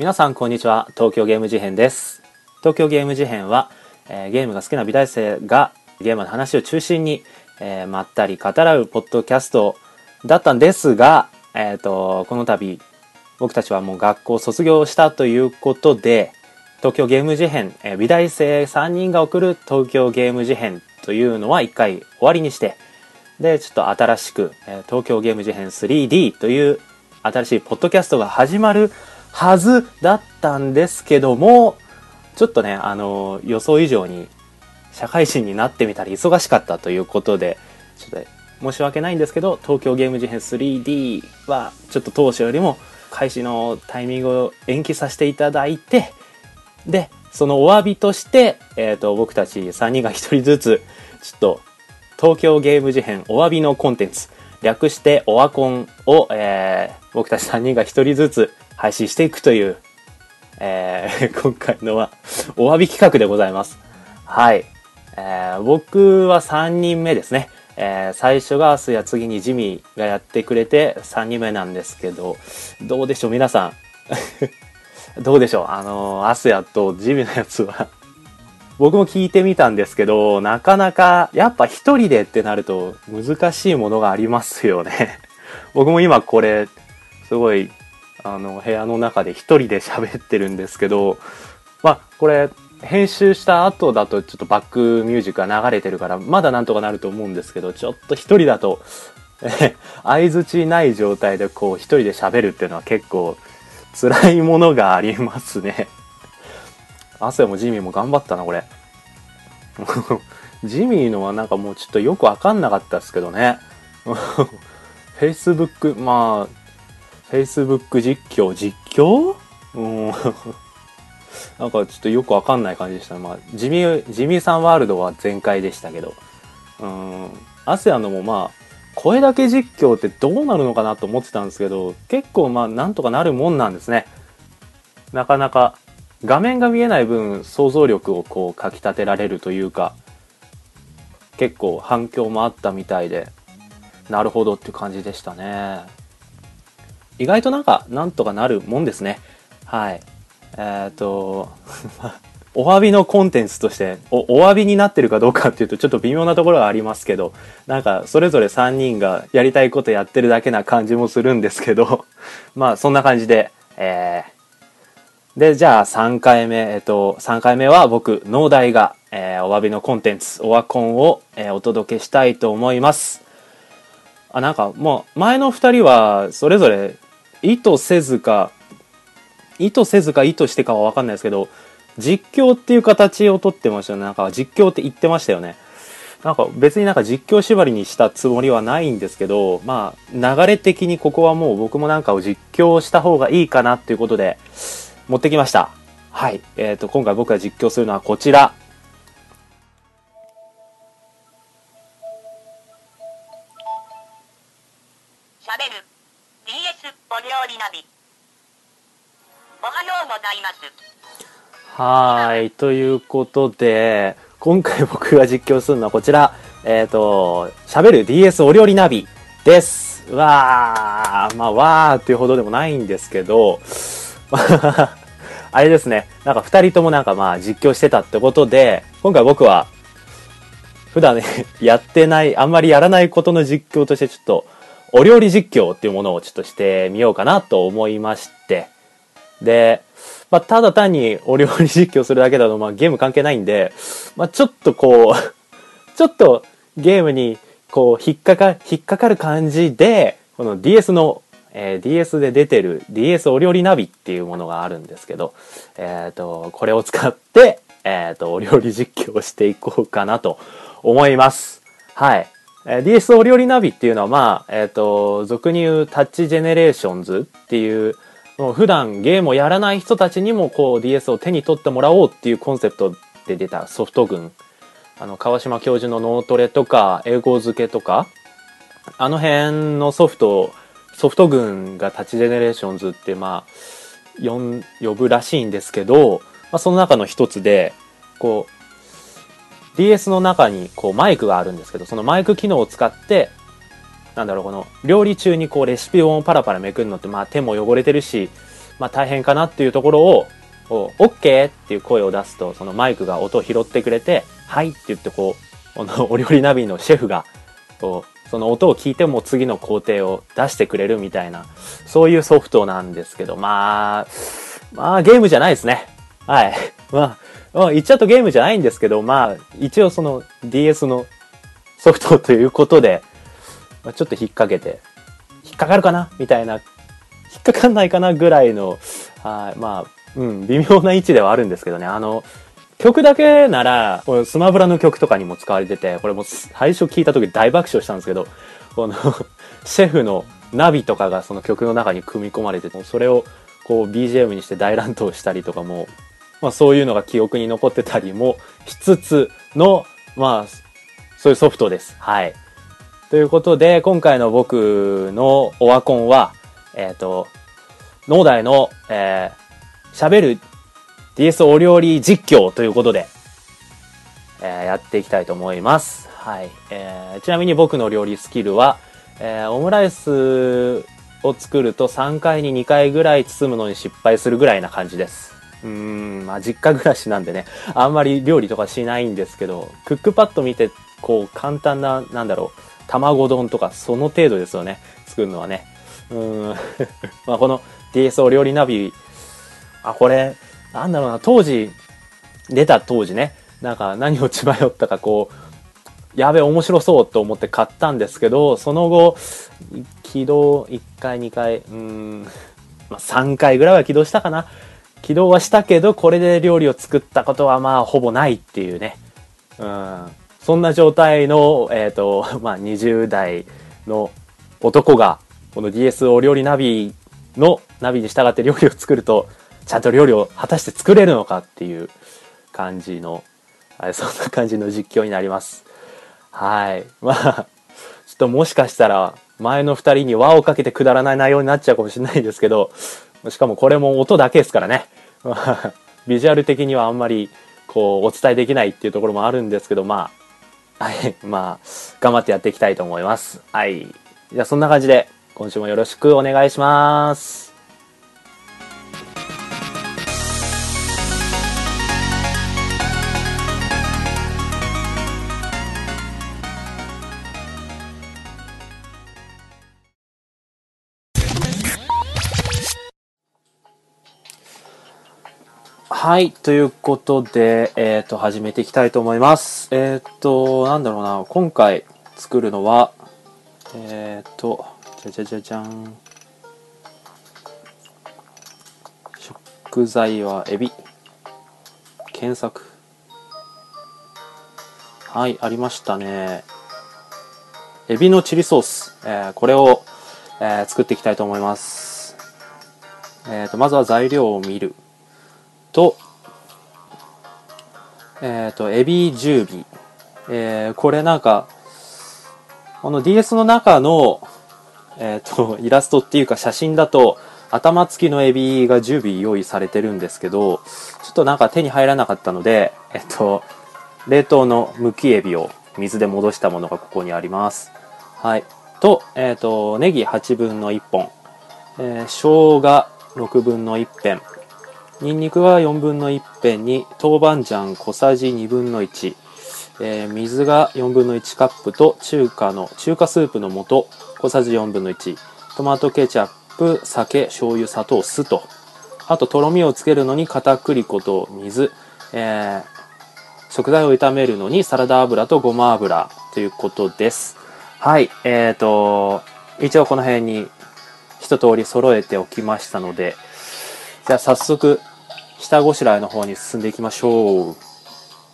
皆さんこんにちは。東京ゲーム事変です。東京ゲーム事変は、えーゲームが好きな美大生がゲームの話を中心に、えーまったり語らうポッドキャストだったんですが、えー、とこの度僕たちはもう学校卒業したということで東京ゲーム事変、えー美大生3人が送る東京ゲーム事変というのは一回終わりにしてでちょっと新しく、えー東京ゲーム事変 3D という新しいポッドキャストが始まるはずだったんですけどもちょっとねあの予想以上に社会人になってみたり忙しかったということでちょっと申し訳ないんですけど東京ゲーム事変 3D はちょっと当初よりも開始のタイミングを延期させていただいてでそのお詫びとして、えー、と僕たち3人が1人ずつちょっと東京ゲーム事変お詫びのコンテンツ略してオワコンを、えー僕たち3人が1人ずつ配信していくという、えー 今回のはお詫び企画でございます。はい、えー僕は3人目ですね、えー最初がアスや次にジミーがやってくれて3人目なんですけどどうでしょう皆さん。どうでしょう？あのアスヤとジミーのやつは僕も聞いてみたんですけど、なかなか、やっぱ一人でってなると難しいものがありますよね。僕も今これ、すごい、あの、部屋の中で一人で喋ってるんですけど、まあ、これ、編集した後だとちょっとバックミュージックが流れてるから、まだなんとかなると思うんですけど、ちょっと一人だと、え 相づちない状態でこう一人で喋るっていうのは結構辛いものがありますね。汗もジミーも頑張ったな、これ。ジミーのはなんかもうちょっとよくわかんなかったですけどね。Facebook、まあ、Facebook 実況、実況？うん。なんかちょっとよくわかんない感じでしたね。まあ、ジミー、ジミーさんワールドは全開でしたけど。うん。アセアのもまあ、声だけ実況ってどうなるのかなと思ってたんですけど、結構まあ、なんとかなるもんなんですね。なかなか画面が見えない分想像力をこうかき立てられるというか結構反響もあったみたいでなるほどって感じでしたね。意外となんかなんとかなるもんですね。はい。えっ、と お詫びのコンテンツとしておお詫びになってるかどうかっていうとちょっと微妙なところがありますけどなんかそれぞれ3人がやりたいことやってるだけな感じもするんですけど まあそんな感じでえーで、じゃあ3回目、えっと、3回目は僕、農大が、えーお詫びのコンテンツ、オワコンを、えーお届けしたいと思います。あ、なんかもう、前の2人は、それぞれ、意図せずか、意図せずか意図してかは分かんないですけど、実況っていう形をとってましたよね。なんか実況って言ってましたよね。なんか別になんか実況縛りにしたつもりはないんですけど、まあ流れ的にここはもう僕もなんかを実況した方がいいかなっていうことで、持ってきました。はい。えっ、と、今回僕が実況するのはこちら。しゃべる DS お料理ナビおはようございますはーい。ということで、今回僕が実況するのはこちら。えっ、と、喋る DS お料理ナビです。うわー、まあ、わーっていうほどでもないんですけど、あれですね。なんか二人ともなんかまあ実況してたってことで、今回僕は、普段ね、やってない、あんまりやらないことの実況としてちょっと、お料理実況っていうものをちょっとしてみようかなと思いまして、で、まあ、ただ単にお料理実況するだけだと、まあ、ゲーム関係ないんで、まあ、ちょっとこう、ちょっとゲームにこう引っかか、引っかかる感じで、この DS の、えー DS で出てる DS お料理ナビっていうものがあるんですけど、えっ、と、これを使って、えっ、と、お料理実況をしていこうかなと思います。はい。えー DS お料理ナビっていうのは、まあ、えっ、と、俗に言うタッチジェネレーションズっていう、もう普段ゲームをやらない人たちにもこう DS を手に取ってもらおうっていうコンセプトで出たソフト群。あの、川島教授の脳トレとか、英語漬けとか、あの辺のソフト、ソフト群がタッチジェネレーションズって、まあ、呼呼ぶらしいんですけど、まあ、その中の一つで、こう、DS の中にこうマイクがあるんですけど、そのマイク機能を使って、なんだろう、この料理中にこうレシピ本をパラパラめくるのって、まあ手も汚れてるし、まあ大変かなっていうところを、こう OK っていう声を出すと、そのマイクが音を拾ってくれて、はいって言ってこう、このお料理ナビのシェフが、こう、その音を聞いても次の工程を出してくれるみたいな、そういうソフトなんですけど、まあ、まあゲームじゃないですね。はい。まあ、まあ、言っちゃうとゲームじゃないんですけど、まあ、一応その DS のソフトということで、まあ、ちょっと引っ掛けて、引っかかるかな？みたいな、引っかかんないかなぐらいの、はい、まあ、うん、微妙な位置ではあるんですけどね。あの、曲だけなら、これスマブラの曲とかにも使われてて、これも最初聞いた時大爆笑したんですけど、この シェフのナビとかがその曲の中に組み込まれてて、それをこう BGM にして大乱闘したりとかも、まあそういうのが記憶に残ってたりもしつつの、まあ、そういうソフトです。はい。ということで、今回の僕のオワコンは、えっ、ー、と、農大の、えー、喋る DS お料理実況ということで、えー、やっていきたいと思います。はい。えー、ちなみに僕の料理スキルは、えー、オムライスを作ると3回に2回ぐらい包むのに失敗するぐらいな感じです。うーん、まあ実家暮らしなんでね、あんまり料理とかしないんですけど、クックパッド見て、こう簡単な、なんだろう、卵丼とかその程度ですよね、作るのはね。うーん、まあこの DS お料理ナビ、あ、これ、なんだろうな、当時、出た当時ね、なんか何を血迷ったかこう、やべえ、面白そうと思って買ったんですけど、その後、起動1回、2回、うーん、まあ、3回ぐらいは起動したかな。起動はしたけど、これで料理を作ったことはまあ、ほぼないっていうね。うん。そんな状態の、えっ、ー、と、まあ、20代の男が、この DS お料理ナビのナビに従って料理を作ると、ちゃんと料理を果たして作れるのかっていう感じの、そんな感じの実況になります。はい。まあ、ちょっともしかしたら前の2人に輪をかけてくだらない内容になっちゃうかもしれないんですけど、しかもこれも音だけですからね。ビジュアル的にはあんまりこうお伝えできないっていうところもあるんですけど、まあ、はい、まあ、頑張ってやっていきたいと思います。はい。じゃあそんな感じで今週もよろしくお願いします。はい。ということで、えっ、ー、と、始めていきたいと思います。えっ、ー、と、なんだろうな。今回作るのは、えっ、ー、と、じゃじゃじゃじゃん。食材はエビ。検索。はい、ありましたね。エビのチリソース。え、これを、え、作っていきたいと思います。えっ、と、まずは材料を見る。と、えっ、ー、と、エビ十尾。えー、これなんか、この DS の中の、えっ、ー、と、イラストっていうか写真だと、頭付きのエビが10尾用意されてるんですけど、ちょっとなんか手に入らなかったので、えっと、冷凍のむきエビを水で戻したものがここにあります。はい。と、えっ、と、ネギ8分の1本、えー、生姜6分の1片、ニンニクは4分の1辺に豆板醤小さじ2分の1、えー、水が4分の1カップと中華の中華スープの素小さじ4分の1トマトケチャップ酒醤油砂糖酢と。あととろみをつけるのに片栗粉と水、えー、食材を炒めるのにサラダ油とごま油ということです。はいえーと一応この辺に一通り揃えておきましたのでじゃあ早速下ごしらえの方に進んでいきましょう。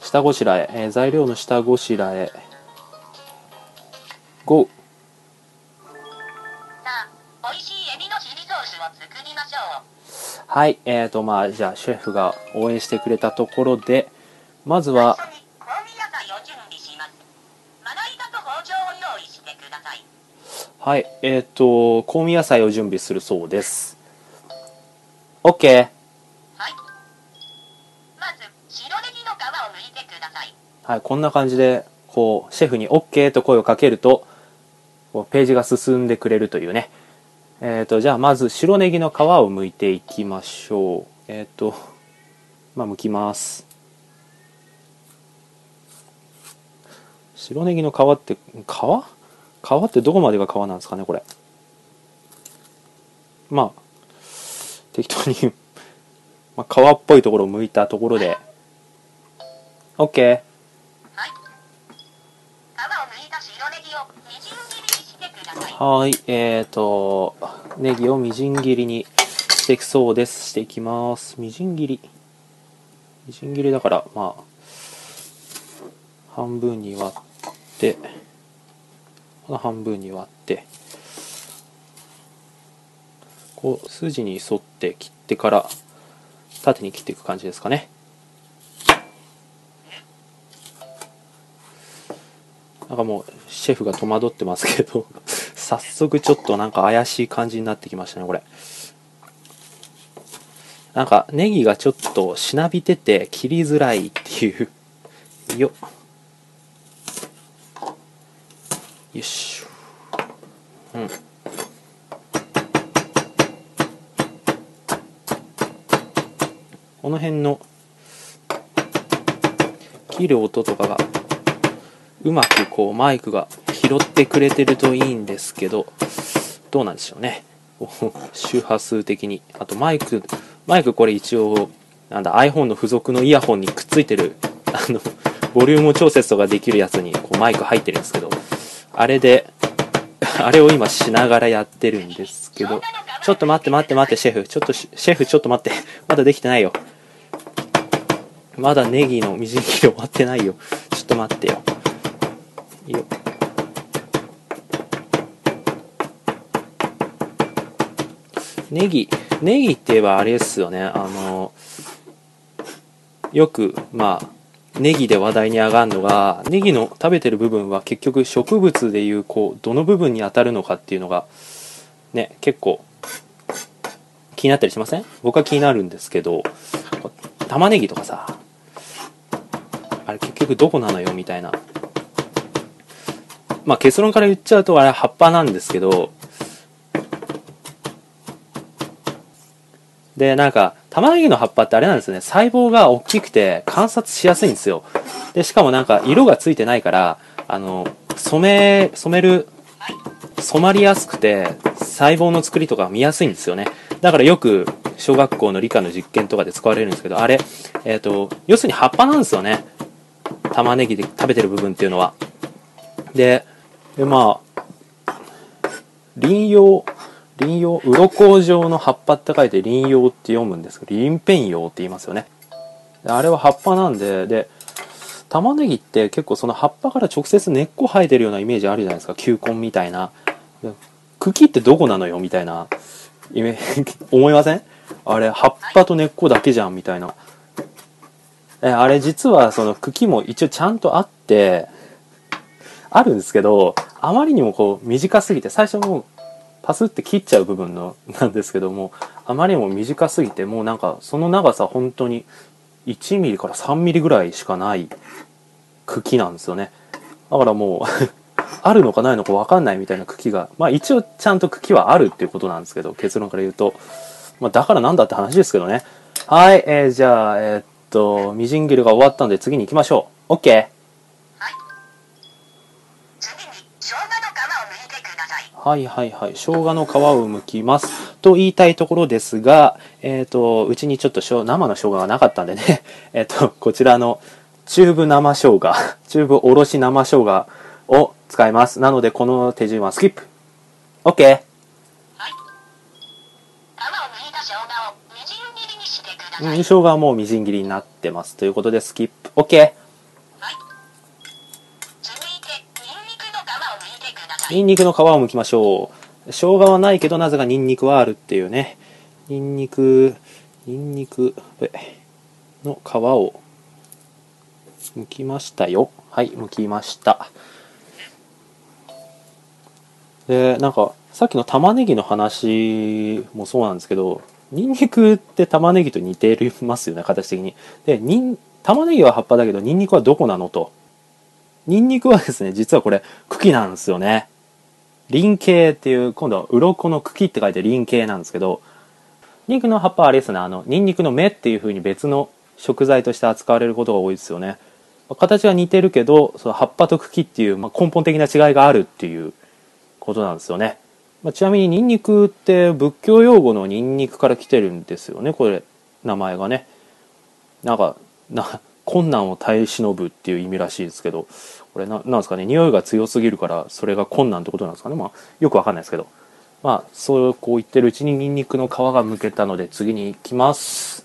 下ごしらえ、えー、材料の下ごしらえ。GO! はい、えーと、まあ、じゃあ、シェフが応援してくれたところで、まずは、はい、えっ、ー、と、香味野菜を準備するそうです。OK。はい、こんな感じで、こう、シェフに OK と声をかけると、こうページが進んでくれるというね、えっ、とじゃあまず白ネギの皮を剥いていきましょう。えっ、とまあ剥きます。白ネギの皮って皮？皮ってどこまでが皮なんですかねこれ。まあ適当に まあ、皮っぽいところを剥いたところで。OK はい。えーとネギをみじん切りにしていくそうです。していきます。みじん切り。みじん切りだからまあ半分に割ってこの半分に割ってこう筋に沿って切ってから縦に切っていく感じですかね。なんかもうシェフが戸惑ってますけど 早速ちょっとなんか怪しい感じになってきましたねこれ。なんかネギがちょっとしなびてて切りづらいっていう。よよしうん。この辺の切る音とかがうまくこうマイクが拾ってくれてるといいんですけどどうなんでしょうね。周波数的に。あとマイクマイクこれ一応なんだ iPhone の付属のイヤホンにくっついてるあのボリューム調節とかできるやつにこうマイク入ってるんですけどあれであれを今しながらやってるんですけどちょっと待って待って待ってシェフ。ちょっとシェフちょっと待って。まだできてないよ。まだネギのみじん切り終わってないよ。ちょっと待ってよ。よ。ネギネギって言えばあれですよね。あのよくまあネギで話題に上がるのがネギの食べてる部分は結局植物でいうこうどの部分に当たるのかっていうのがね結構気になったりしません？僕は気になるんですけど玉ねぎとかさあれ結局どこなのよみたいな。まあ結論から言っちゃうとあれ葉っぱなんですけどでなんか玉ねぎの葉っぱってあれなんですよね。細胞が大きくて観察しやすいんですよ。でしかもなんか色がついてないからあの染め染める染まりやすくて細胞の作りとか見やすいんですよね。だからよく小学校の理科の実験とかで使われるんですけどあれ、えー、と要するに葉っぱなんですよね。玉ねぎで食べてる部分っていうのは。ででまあ林葉林葉鱗状の葉っぱって書いて林葉って読むんですけど鱗片葉って言いますよね。あれは葉っぱなんでで玉ねぎって結構その葉っぱから直接根っこ生えてるようなイメージあるじゃないですか。球根みたいな。茎ってどこなのよ？みたいな。イメ 思いません？あれ葉っぱと根っこだけじゃんみたいな。えあれ実はその茎も一応ちゃんとあってあるんですけどあまりにもこう短すぎて最初もうパスって切っちゃう部分のなんですけどもあまりにも短すぎてもうなんかその長さ本当に1ミリから3ミリぐらいしかない茎なんですよね。だからもう あるのかないのか分かんないみたいな茎がまあ一応ちゃんと茎はあるっていうことなんですけど結論から言うと、まあ、だからなんだって話ですけどね。はい、えー、じゃあえーっとみじん切りが終わったんで次に行きましょう。OK はいはいはい。生姜の皮を剥きます。と言いたいところですがえっ、とうちにちょっと生の生姜がなかったんでね。えっとこちらのチューブ生生姜 チューブおろし生生姜を使います。なのでこの手順はスキップ。OK はい。皮を剥いた生姜をみじん切りにしてください。うん生姜はもうみじん切りになってます。ということでスキップ。OK ニンニクの皮を剥きましょう。生姜はないけどなぜかニンニクはあるっていうね。ニンニクニンニクの皮を剥きましたよ。はい剥きました。でなんかさっきの玉ねぎの話もそうなんですけどニンニクって玉ねぎと似てますよね形的に。でにん玉ねぎは葉っぱだけどニンニクはどこなのと。ニンニクはですね実はこれ茎なんですよね。輪茎っていう今度は鱗の茎って書いて輪茎なんですけどニンニクの葉っぱはあれですね。あのニンニクの芽っていう風に別の食材として扱われることが多いですよね。形は似てるけどその葉っぱと茎っていう、まあ、根本的な違いがあるっていうことなんですよね、まあ、ちなみにニンニクって仏教用語のニンニクから来てるんですよね。これ名前がね。なんかな 困難を耐え忍ぶっていう意味らしいですけど。これななんですかね匂いが強すぎるからそれが困難ってことなんですかね。まあよくわかんないですけど。まあそうこう言ってるうちにニンニクの皮がむけたので次に行きます。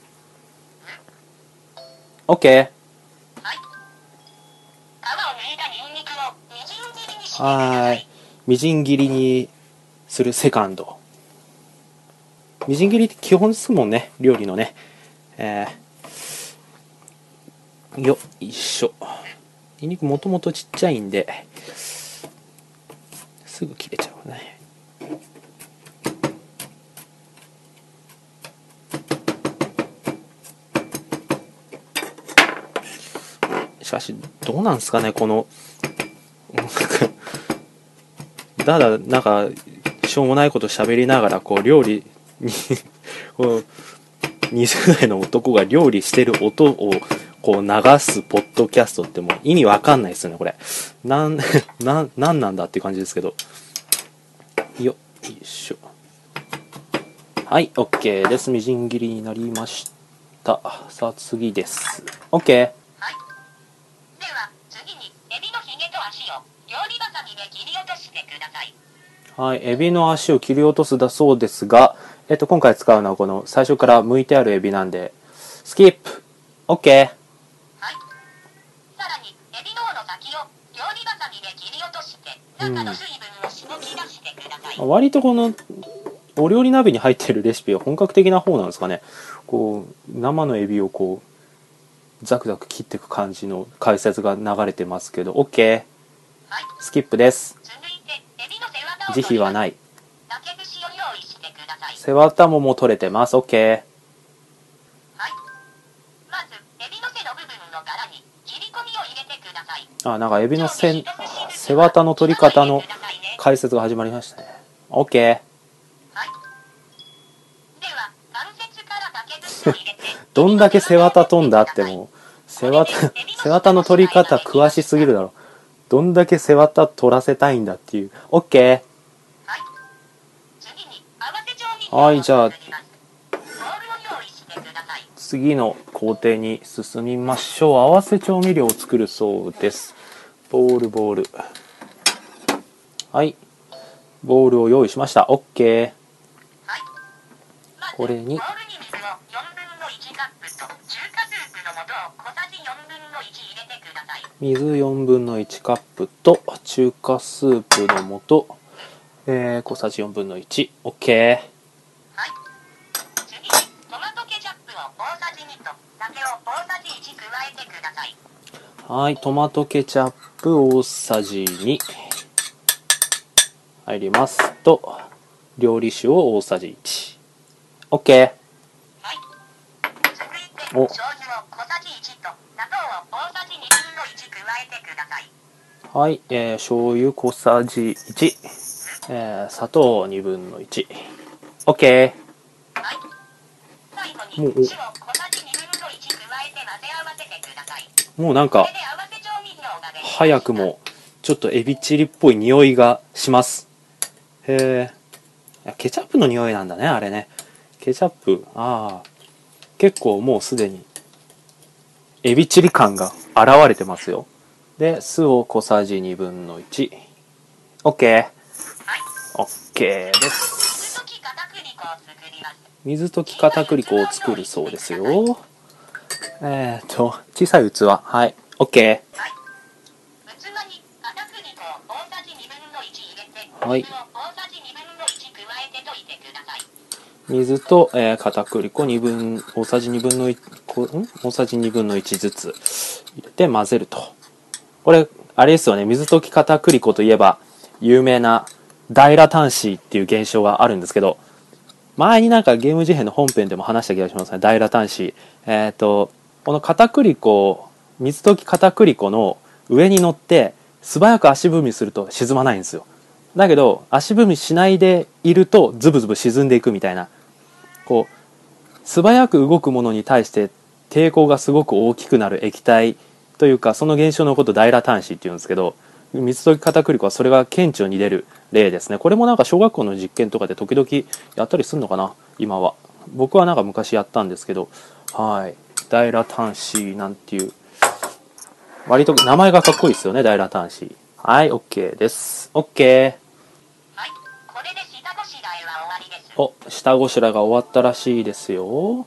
OK はい。はい。みじん切りにするセカンド。みじん切りって基本ですもんね料理のね。えー、よいしょにんにくもともとちっちゃいんですぐ切れちゃうね。しかしどうなんですかねこの だだなんかしょうもないこと喋りながらこう料理にこう20代の男が料理してる音をこう流すポッドキャストってもう意味わかんないですよねこれなん なんなんなんだっていう感じですけどよよいしょはい OK ですみじん切りになりましたさあ次です OK はい。では、次に、エビのヒゲと足を料理バサミで切り落としてください。はい、エビの足を切り落とすだそうですが、えっと、今回使うのはこの最初から剥いてあるエビなんで、スキップ !OK! として、中の水分をしごき出してください。割とこの、お料理鍋に入ってるレシピは本格的な方なんですかね。こう、生のエビをこう、ザクザク切っていく感じの解説が流れてますけど、OK! はい。スキップです。慈悲はい。ない。背わたももう取れてます。OK! あ、なんかエビの背、背わたの取り方の解説が始まりましたね。OK! どんだけ背わた飛んだってもう、背わた、背わたの取り方詳しすぎるだろ。どんだけ背わた取らせたいんだっていう。OK! はい。じゃあ。次の工程に進みましょう。合わせ調味料を作るそうです。ボウル、ボウル。はい。ボウルを用意しました。OK! はい。これにボウルに水を4分の1カップと中華スープの素を小さじ4分の1入れてください。水4分の1カップと中華スープの素、えー、小さじ4分の 1OK、はい。次に、トマトケチャップを大さじ2と酒を大さじ1加えてください。はいトマトケチャップ大さじ2入りますと料理酒を大さじ 1OK はい。続いて、お。醤油を小さじ1と砂糖を大さじ2分の1加えてください。はい、えー、醤油小さじ1、えー、砂糖2分の 1OK はい。もう塩を小さじ2分の1加えて混ぜ合わせてください。もうなんか早くもちょっとエビチリっぽい匂いがしますへえケチャップの匂いなんだねあれね。ケチャップ？ああ。結構もうすでにエビチリ感が現れてますよ。で酢を小さじ2分の 1OK OK はい。OK です。水溶き片栗粉を作ります。水溶き片栗粉を作るそうですよ。えー、っと小さい器。はい。OK はい。器に片栗粉を大さじ2分の1入れて、はい水を大さじ2分の1加えて溶いてください。水と、えー片栗粉2分大さじ2分の1大さじ2分の1ずつ。入れて混ぜると。これあれですよね。水溶き片栗粉といえば有名な大ラタンシーっていう現象があるんですけど前になんかゲーム事変の本編でも話した気がしますね。大ラタンシー。えっ、とこの片栗粉水溶き片栗粉の上に乗って素早く足踏みすると沈まないんですよ。だけど足踏みしないでいるとズブズブ沈んでいくみたいな。こう素早く動くものに対して抵抗がすごく大きくなる液体というかその現象のこと大羅端子っていうんですけど水溶き片栗粉はそれが顕著に出る例ですね。これもなんか小学校の実験とかで時々やったりするのかな今は。僕はなんか昔やったんですけどはい。大羅端子なんていう割と名前がかっこいいですよね大羅端子はい OK です。OK お下ごしらえが終わったらしいですよ。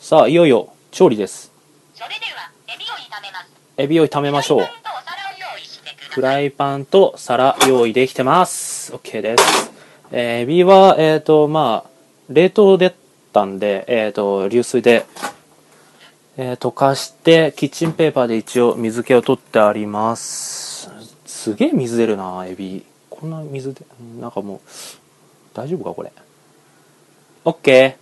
さあいよいよ調理です。それでは、エビを炒めます。エビを炒めましょう。フライパンとお皿を用意できてます。OK です、えーエビはえっ、とまあ冷凍だったんでえっ、と流水で、えー溶かしてキッチンペーパーで一応水気を取ってあります。すげえ水出るなエビこんな水で、なんかもう、大丈夫かこれ？OK!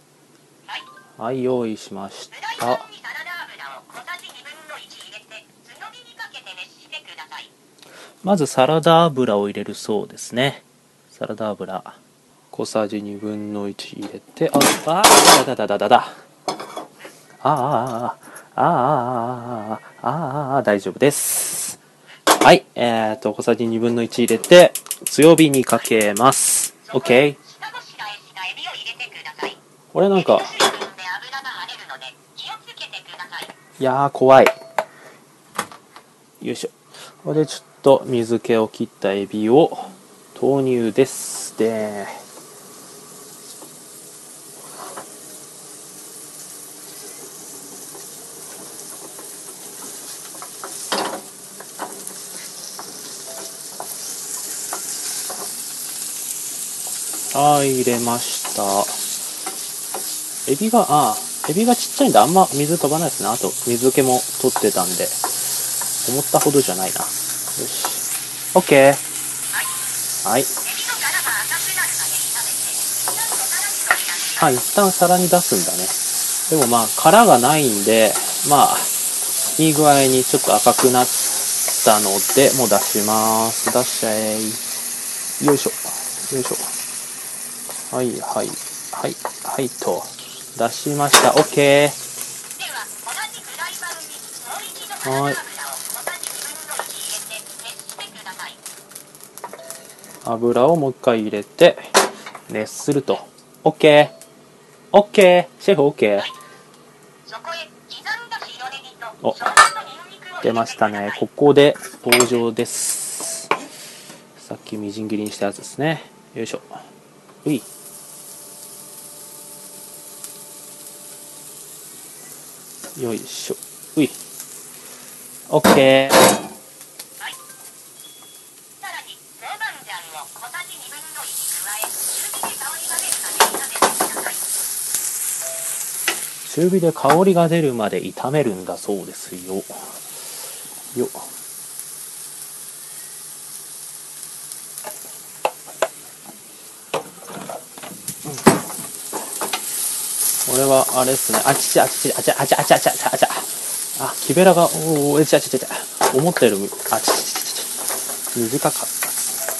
はい、用意しました。まずサラダ油を入れるそうですね。サラダ油。小さじ2分の1入れて、あ、ああ、だだだだだ。ああ、ああ、ああ、ああ、大丈夫です。はい、えっ、ー、と、小さじ2分の1入れて、強火にかけます。OK これなんかいやー怖い。よいしょ。これでちょっと水気を切ったエビを投入です。ではい入れましたエビが、あエビがちっちゃいんであんま水飛ばないですね。あと、水気も取ってたんで、思ったほどじゃないな。よし。OK。はい、はい。一旦皿に出すんだね。でもまあ、殻がないんで、まあ、いい具合にちょっと赤くなったので、もう出します。出しちゃえ。よいしょ。よいしょ。はいはいはいはいと出しました。OK はい。油をもう一回入れて熱すると。OKOK、オッケー、シェフ OK お出ましたね。ここで登場です。さっきみじん切りにしたやつですね。よいしょ。うい。よいしょ。うい。ケー。中火で香りが出るまで炒めるんだそうですよ。よこれはあれですね。あちちあちちあちあちあちあちあちあちあ木べらがおおえちゃちちゃち思ったよりもあちちちちち短かった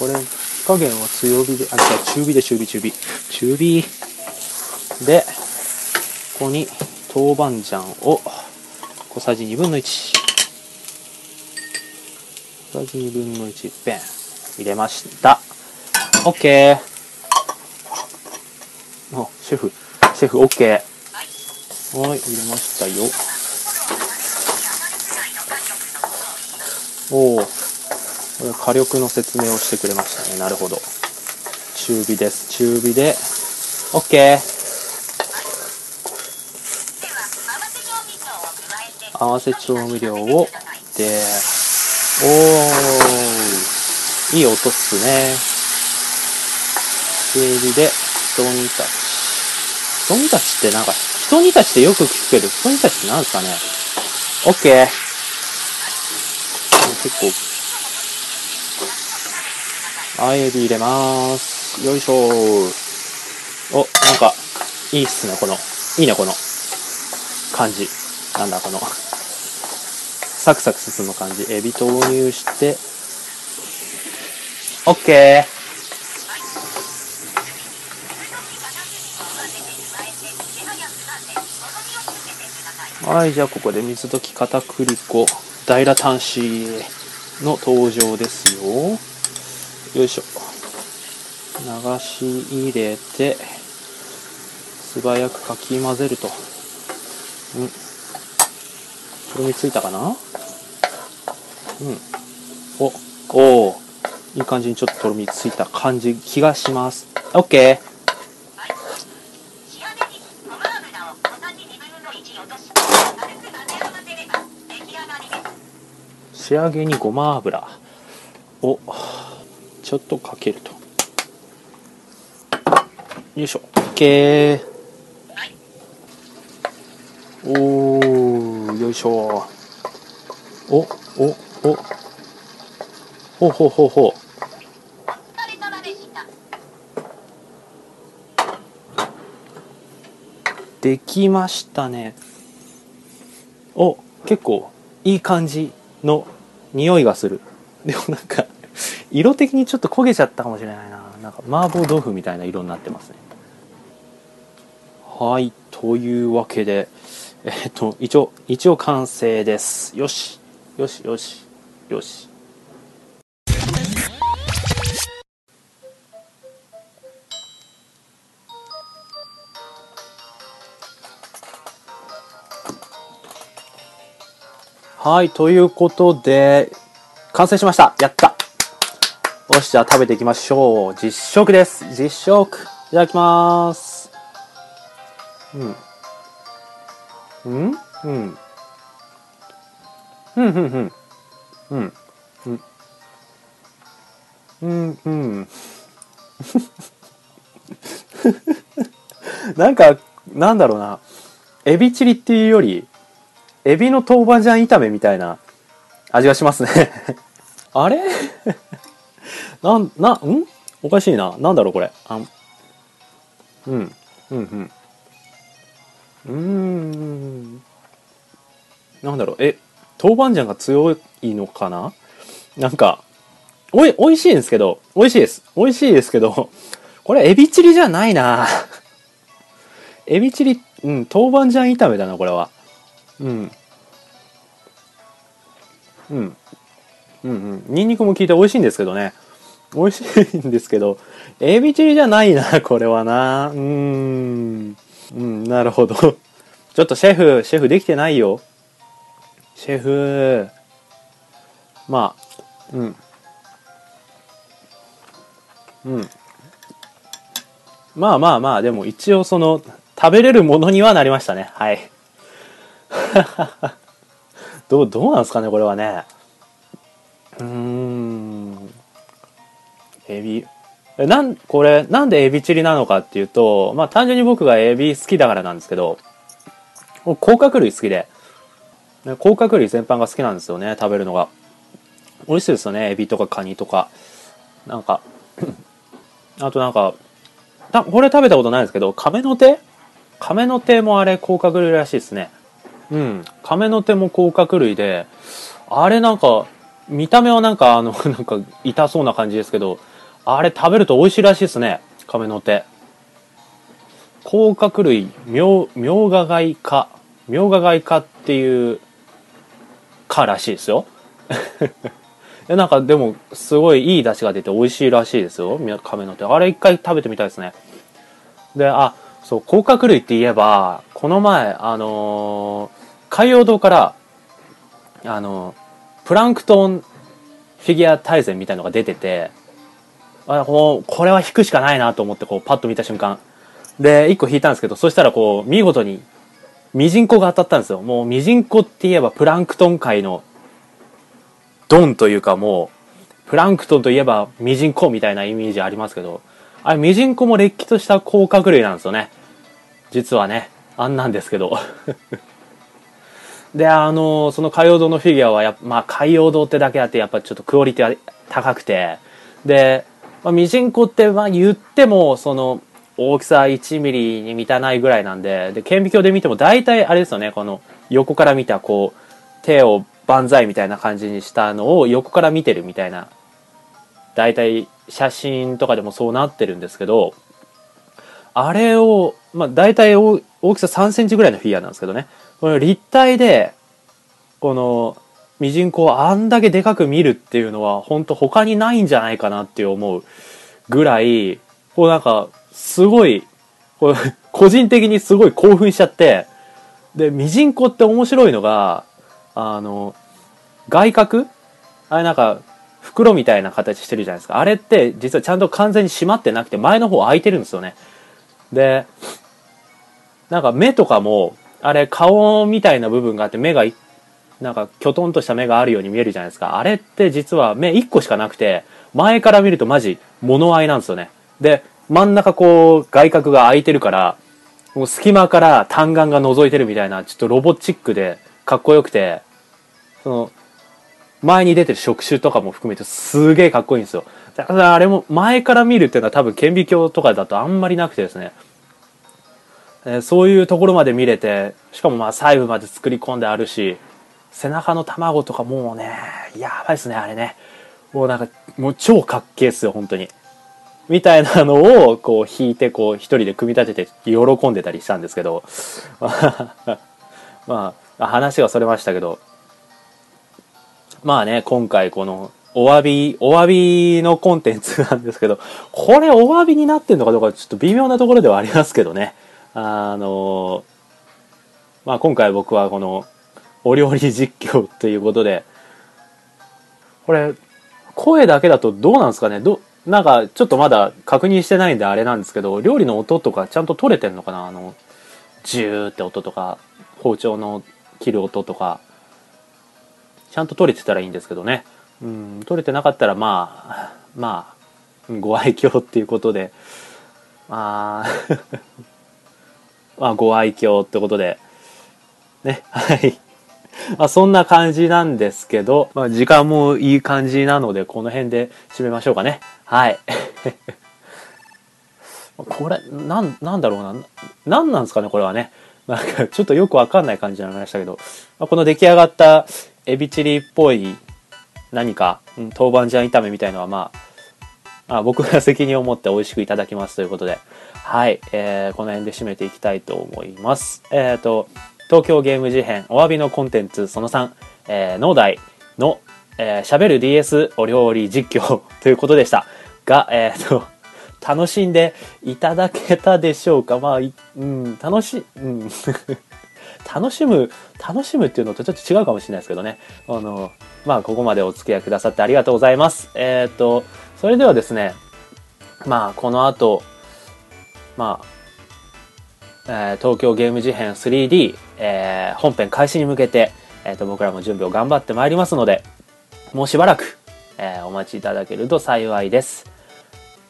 これ火加減は強火であじゃあ中火で中火中火中火でここに豆板醤を小さじ2分の1小さじ2分の1ペン入れました OK おシェフシェフ OK はい入れましたよ。おおこれ火力の説明をしてくれましたね。なるほど。中火です。中火で。OK では、合わせ調味料を、でおー。いい音っすね。中火で一煮立ち一煮立ちってなんか一煮立ちってよく聞くけど一煮立ちってなんですかね？OK 結構あエビ入れまーす。よいしょー。おなんかいいっすねこの。いいねこの感じ。なんだこの。サクサク進む感じ。エビ投入して。オッケー。はい、じゃあここで水溶き片栗粉、大ラタンシーの登場ですよ。よいしょ。流し入れて、素早くかき混ぜると。うん。とろみついたかな？うん。お、おいい感じにちょっととろみついた感じ、気がします。オッケー。仕上げにごま油を小さじ2分の1落とし軽く混ぜ合わせれば出来上がりです仕上げにごま油をちょっとかけると。よいしょ。OK おーよいしょ。おおお。ほほうほうほう。できましたね。お結構いい感じの匂いがする。でもなんか色的にちょっと焦げちゃったかもしれないな。なんか麻婆豆腐みたいな色になってますね。はいというわけでえっと一応一応完成です。よしよしよしよし。はい、ということで、完成しましたやったよし、じゃあ食べていきましょう。実食です。実食。いただきます。うん。うん？うん。うん、うん、うん。うん。うん。うん、うん。なんか、なんだろうな。エビチリっていうより、エビの豆板醤炒めみたいな味がしますね。あれ？なん、な、ん？おかしいな。なんだろうこれ。あんうん。うん、うん。うーん。なんだろう。え、豆板醤が強いのかな？なんか、おい、美味しいんですけど、美味しいです。美味しいですけど、これエビチリじゃないな。エビチリ、うん、豆板醤炒めだな、これは。うん。うん。うんうん。ニンニクも効いて美味しいんですけどね。美味しいんですけど、エビチリじゃないな、これはな。うーん。うん、なるほど。ちょっとシェフ、シェフできてないよ。シェフ。まあ、うん。うん。まあまあまあ、でも一応その、食べれるものにはなりましたね。はい。どう、どうなんですかね、これはね。うーん。エビ。えなん、これ、なんでエビチリなのかっていうと、まあ単純に僕がエビ好きだからなんですけど、甲殻類好きで、甲殻類全般が好きなんですよね、食べるのが。美味しいですよね、エビとかカニとか。なんか、あとなんか、たこれ食べたことないんですけど、亀の手？亀の手もあれ甲殻類らしいですね。うん。亀の手も甲殻類で、あれなんか、見た目はなんかあの、なんか痛そうな感じですけど、あれ食べると美味しいらしいですね。亀の手。甲殻類、ミョウ、ミョウガガイ科。ミョウガガイ科っていう科らしいですよ。いやなんかでも、すごいいい出汁が出て美味しいらしいですよ。亀の手。あれ一回食べてみたいですね。で、あ、そう、甲殻類って言えば、この前、あのー海洋堂から、あのプランクトンフィギュア大全みたいのが出てて、あこうこれは引くしかないなと思ってこうパッと見た瞬間。で1個引いたんですけどそしたらこう見事にミジンコが当たったんですよ。もうミジンコって言えばプランクトン界のドンというかもうプランクトンといえばミジンコみたいなイメージありますけどあれミジンコもれっきとした甲殻類なんですよね。実はね。あんなんですけど。であのその海洋堂のフィギュアはやまあ海洋堂ってだけあってやっぱちょっとクオリティは高くて。で、まあ、ミジンコってまあ言ってもその大きさ1ミリに満たないぐらいなんでで顕微鏡で見ても大体あれですよね。この横から見たこう手を万歳みたいな感じにしたのを横から見てるみたいな。大体写真とかでもそうなってるんですけど、あれを、まあ大体大大きさ3センチぐらいのフィギュアなんですけどね、この立体で、この、ミジンコをあんだけでかく見るっていうのは、本当他にないんじゃないかなって思うぐらい、こうなんか、すごい、こう個人的にすごい興奮しちゃって、で、ミジンコって面白いのが、あの、外角？あれなんか、袋みたいな形してるじゃないですか。あれって実はちゃんと完全に閉まってなくて前の方開いてるんですよね。で、なんか目とかも、あれ顔みたいな部分があって目がなんかきょとんとした目があるように見えるじゃないですか。あれって実は目1個しかなくて、前から見るとマジ物合いなんですよね。で、真ん中こう外角が開いてるから、もう隙間から単眼が覗いてるみたいな、ちょっとロボチックでかっこよくて、その、前に出てる触手とかも含めてすげえかっこいいんですよ。だからあれも前から見るっていうのは多分顕微鏡とかだとあんまりなくてですね。えーそういうところまで見れて、しかもまあ細部まで作り込んであるし、背中の卵とかもうね、やばいっすね、あれね。もうなんか、もう超かっけえっすよ、本当に。みたいなのを、こう弾いて、こう一人で組み立てて喜んでたりしたんですけど、まあ、話がそれましたけど、まあね、今回この、お詫び、お詫びのコンテンツなんですけど、これお詫びになってんのかどうかちょっと微妙なところではありますけどね。あの、まあ今回僕はこの、お料理実況ということで、これ、声だけだとどうなんですかね？ど、なんかちょっとまだ確認してないんであれなんですけど、料理の音とかちゃんと取れてんのかな？あの、ジューって音とか、包丁の切る音とか、ちゃんと取れてたらいいんですけどね。うん、取れてなかったらまあ、まあ、ご愛嬌っていうことで、まあ、まあご愛嬌ってことで、ね、はい。まあそんな感じなんですけど、まあ時間もいい感じなので、この辺で締めましょうかね。はい。これ、なん、なんだろうな。なんなんですかね、これはね。なんか、ちょっとよくわかんない感じになりましたけど、まあ、この出来上がったエビチリっぽい何か、うん、豆板醤炒めみたいのは、まあ、あ僕が責任を持って美味しくいただきますということで、はい、えー、この辺で締めていきたいと思います。えっ、と、東京ゲーム事変お詫びのコンテンツその3、えー、農大の、えー、しゃべる DS お料理実況 ということでした。が、えっ、と、楽しんでいただけたでしょうか？まあ、うん、楽し、うん。楽しむ、楽しむっていうのとちょっと違うかもしれないですけどね。あの、まあ、ここまでお付き合いくださってありがとうございます。えっ、と、それではですね、まあ、この後、まあ、えー東京ゲーム事変 3D、えー本編開始に向けて、えーと僕らも準備を頑張ってまいりますので、もうしばらく、えーお待ちいただけると幸いです。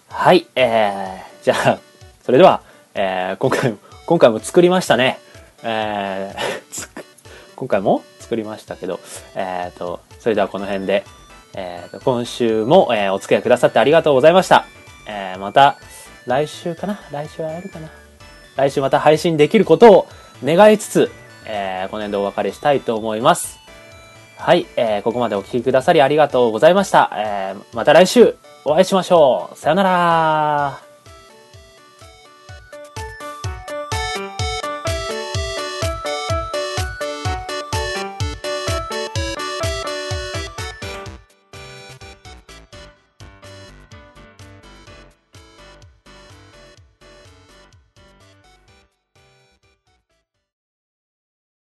はい、えー、じゃあ、それでは、えー今回も、今回も作りましたね。えー今回も作りましたけど、えーと、それではこの辺で、えーと、今週も、えーお付き合いくださってありがとうございました。えーまた、来週かな？来週はやるかな？来週また配信できることを願いつつ、えーこの辺でお別れしたいと思います。はい、えーここまでお聴きくださりありがとうございました。えーまた来週お会いしましょう。さよなら